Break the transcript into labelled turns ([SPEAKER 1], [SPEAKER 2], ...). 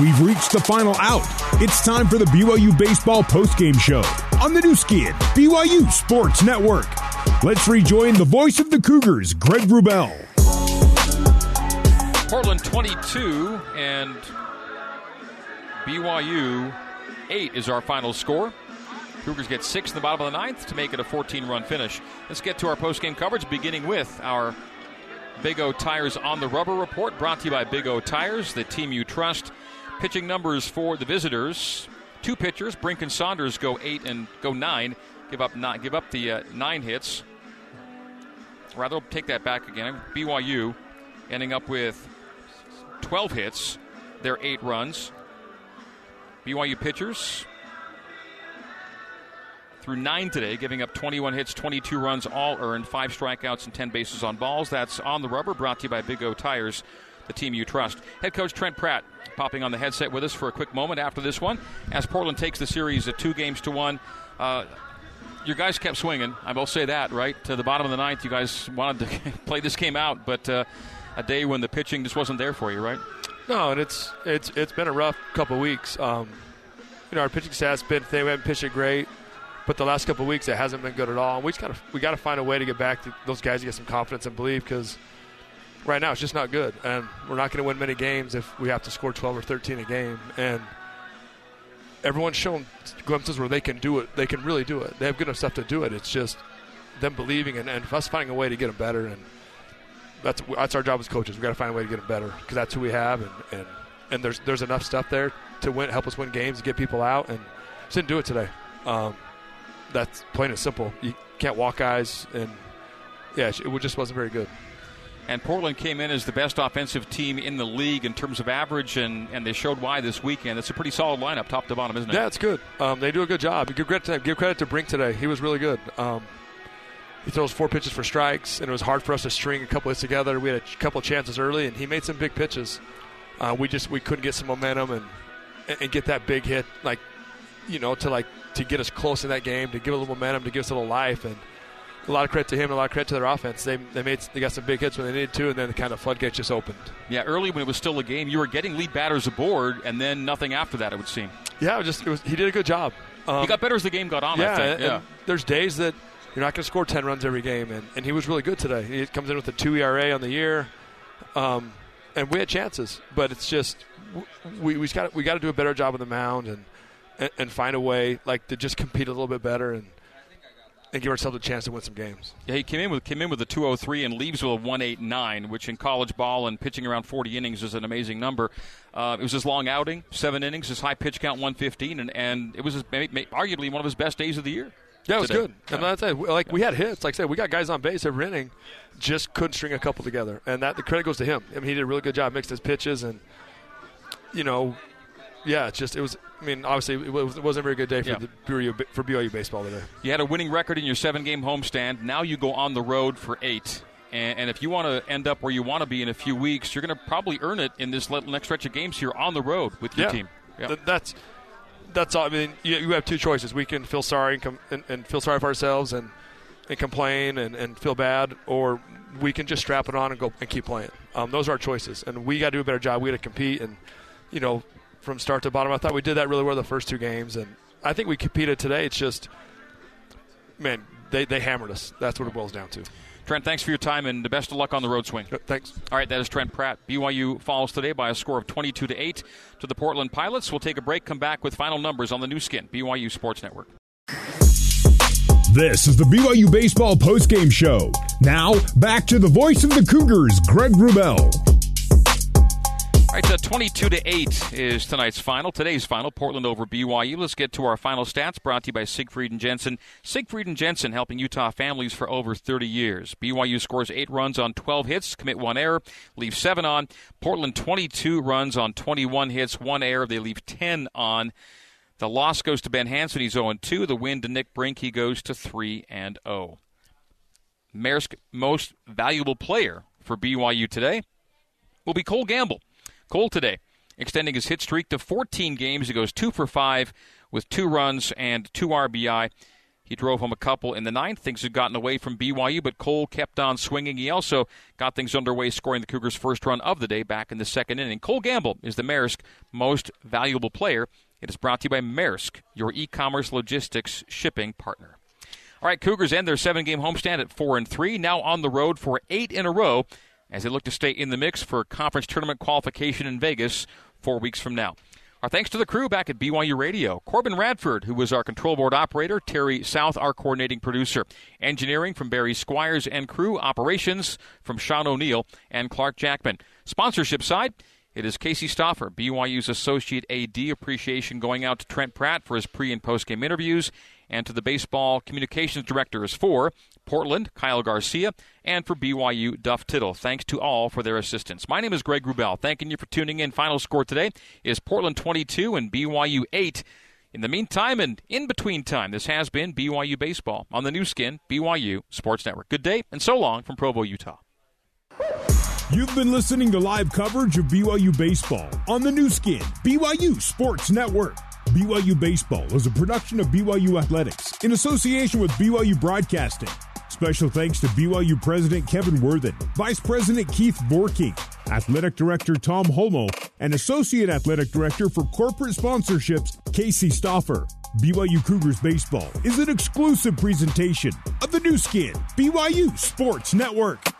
[SPEAKER 1] We've reached the final out. It's time for the BYU Baseball postgame show on the Nu Skin, BYU Sports Network. Let's rejoin the voice of the Cougars, Greg Wrubell.
[SPEAKER 2] Portland 22 and BYU 8 is our final score. Cougars get six in the bottom of the ninth to make it a 14 run finish. Let's get to our postgame coverage, beginning with our Big O Tires on the Rubber report, brought to you by Big O Tires, the team you trust. Pitching numbers for the visitors: two pitchers, Brink and Saunders go eight and go nine, give up not give up the uh, nine hits. Rather, take that back again. BYU ending up with 12 hits, their eight runs. BYU pitchers through nine today, giving up 21 hits, 22 runs, all earned, five strikeouts, and 10 bases on balls. That's on the rubber, brought to you by Big O Tires, the team you trust. Head coach Trent Pratt popping on the headset with us for a quick moment after this one, as Portland takes the series at two games to one. Uh, your guys kept swinging. I will say that, right? To the bottom of the ninth, you guys wanted to play this game out, but uh, a day when the pitching just wasn't there for you, right?
[SPEAKER 3] No, and it's it's it's been a rough couple weeks. Um, you know, our pitching staff's been they haven't pitched it great. But the last couple weeks, it hasn't been good at all. And we just got to we got to find a way to get back to those guys to get some confidence and believe because right now it's just not good, and we're not going to win many games if we have to score 12 or 13 a game. And everyone's shown glimpses where they can do it. They can really do it. They have good enough stuff to do it. It's just them believing and, and us finding a way to get them better. And that's that's our job as coaches. We've got to find a way to get them better because that's who we have. And, and and there's there's enough stuff there to win, help us win games, get people out, and just didn't do it today. Um, that's plain and simple. You can't walk guys, and yeah, it just wasn't very good.
[SPEAKER 2] And Portland came in as the best offensive team in the league in terms of average, and, and they showed why this weekend. It's a pretty solid lineup, top to bottom, isn't it?
[SPEAKER 3] Yeah, it's good. Um, they do a good job. Give credit to, give credit to Brink today. He was really good. Um, he throws four pitches for strikes, and it was hard for us to string a couple of hits together. We had a couple of chances early, and he made some big pitches. Uh, we just we couldn't get some momentum and and get that big hit, like you know, to like to get us close in that game, to give a little momentum, to give us a little life, and a lot of credit to him, and a lot of credit to their offense. They they made they got some big hits when they needed to, and then the kind of floodgates just opened.
[SPEAKER 2] Yeah, early when it was still a game, you were getting lead batters aboard, and then nothing after that. It would seem.
[SPEAKER 3] Yeah, it was just it was, he did a good job.
[SPEAKER 2] Um, he got better as the game got on.
[SPEAKER 3] Yeah, yeah. there's days that you're not going to score 10 runs every game, and, and he was really good today. He comes in with a two ERA on the year, um, and we had chances, but it's just we we got we got to do a better job on the mound and and, and find a way like to just compete a little bit better and and give ourselves a chance to win some games.
[SPEAKER 2] Yeah, he came in with came in with a 203 and leaves with a 189, which in college ball and pitching around 40 innings is an amazing number. Uh, it was his long outing, seven innings, his high pitch count 115, and, and it was his, arguably one of his best days of the year.
[SPEAKER 3] Yeah, it was today. good. And that's it. Like we had hits. Like I said, we got guys on base every inning, just couldn't string a couple together, and that the credit goes to him. I mean, he did a really good job, mixed his pitches, and you know, yeah, it's just it was. I mean, obviously, it wasn't a very good day for yeah. the BYU, for BYU baseball today.
[SPEAKER 2] You had a winning record in your seven-game homestand. Now you go on the road for eight. And, and if you want to end up where you want to be in a few weeks, you're going to probably earn it in this next stretch of games here on the road with your
[SPEAKER 3] yeah.
[SPEAKER 2] team.
[SPEAKER 3] Yeah. Th- that's that's all. I mean, you, you, have two choices. We can feel sorry and, com- and, and feel sorry for ourselves and and complain and, and feel bad, or we can just strap it on and go and keep playing. Um, those are our choices, and we got to do a better job. We got to compete, and you know, from start to bottom. I thought we did that really well the first two games, and I think we competed today. It's just, man, they, they hammered us. That's what it boils down to.
[SPEAKER 2] Trent, thanks for your time and the best of luck on the road swing.
[SPEAKER 3] Thanks.
[SPEAKER 2] All right, that is Trent Pratt. BYU falls today by a score of 22 to 8 to the Portland Pilots. We'll take a break, come back with final numbers on the Nu Skin, BYU Sports Network.
[SPEAKER 1] This is the BYU Baseball postgame show. Now, back to the voice of the Cougars, Greg Wrubell.
[SPEAKER 2] Right, so 22 to 8 is tonight's final. Today's final, Portland over BYU. Let's get to our final stats brought to you by Siegfried and Jensen. Siegfried and Jensen helping Utah families for over 30 years. BYU scores 8 runs on 12 hits, commit 1 error, leave 7 on. Portland 22 runs on 21 hits, 1 error, they leave 10 on. The loss goes to Ben Hanson, he's 0 2. The win to Nick Brink, he goes to 3 and 0. Maersk most valuable player for BYU today will be Cole Gamble. Cole today, extending his hit streak to 14 games. He goes two for five with two runs and two RBI. He drove home a couple in the ninth. Things had gotten away from BYU, but Cole kept on swinging. He also got things underway, scoring the Cougars' first run of the day back in the second inning. Cole Gamble is the Maersk most valuable player. It is brought to you by Maersk, your e-commerce logistics shipping partner. All right, Cougars end their seven-game homestand at four and three. Now on the road for eight in a row as they look to stay in the mix for conference tournament qualification in Vegas four weeks from now. Our thanks to the crew back at BYU Radio. Corbin Radford, who was our control board operator, Terry South, our coordinating producer. Engineering from Barry Squires and crew. Operations from Sean O'Neill and Clark Jackman. Sponsorship side, it is Casey Stoffer, BYU's Associate AD. Appreciation going out to Trent Pratt for his pre and post game interviews, and to the Baseball Communications Directors for Portland, Kyle Garcia, and for BYU, Duff Tittle. Thanks to all for their assistance. My name is Greg Wrubell. Thanking you for tuning in. Final score today is Portland 22 and BYU 8. In the meantime and in between time, this has been BYU Baseball on the Nu Skin, BYU Sports Network. Good day and so long from Provo, Utah.
[SPEAKER 1] You've been listening to live coverage of BYU Baseball on the Nu Skin, BYU Sports Network. BYU Baseball is a production of BYU Athletics in association with BYU Broadcasting. Special thanks to BYU President Kevin Worthen, Vice President Keith Vorkink, Athletic Director Tom Holmoe, and Associate Athletic Director for Corporate Sponsorships, Casey Stoffer. BYU Cougars Baseball is an exclusive presentation of the Nu Skin, BYU Sports Network.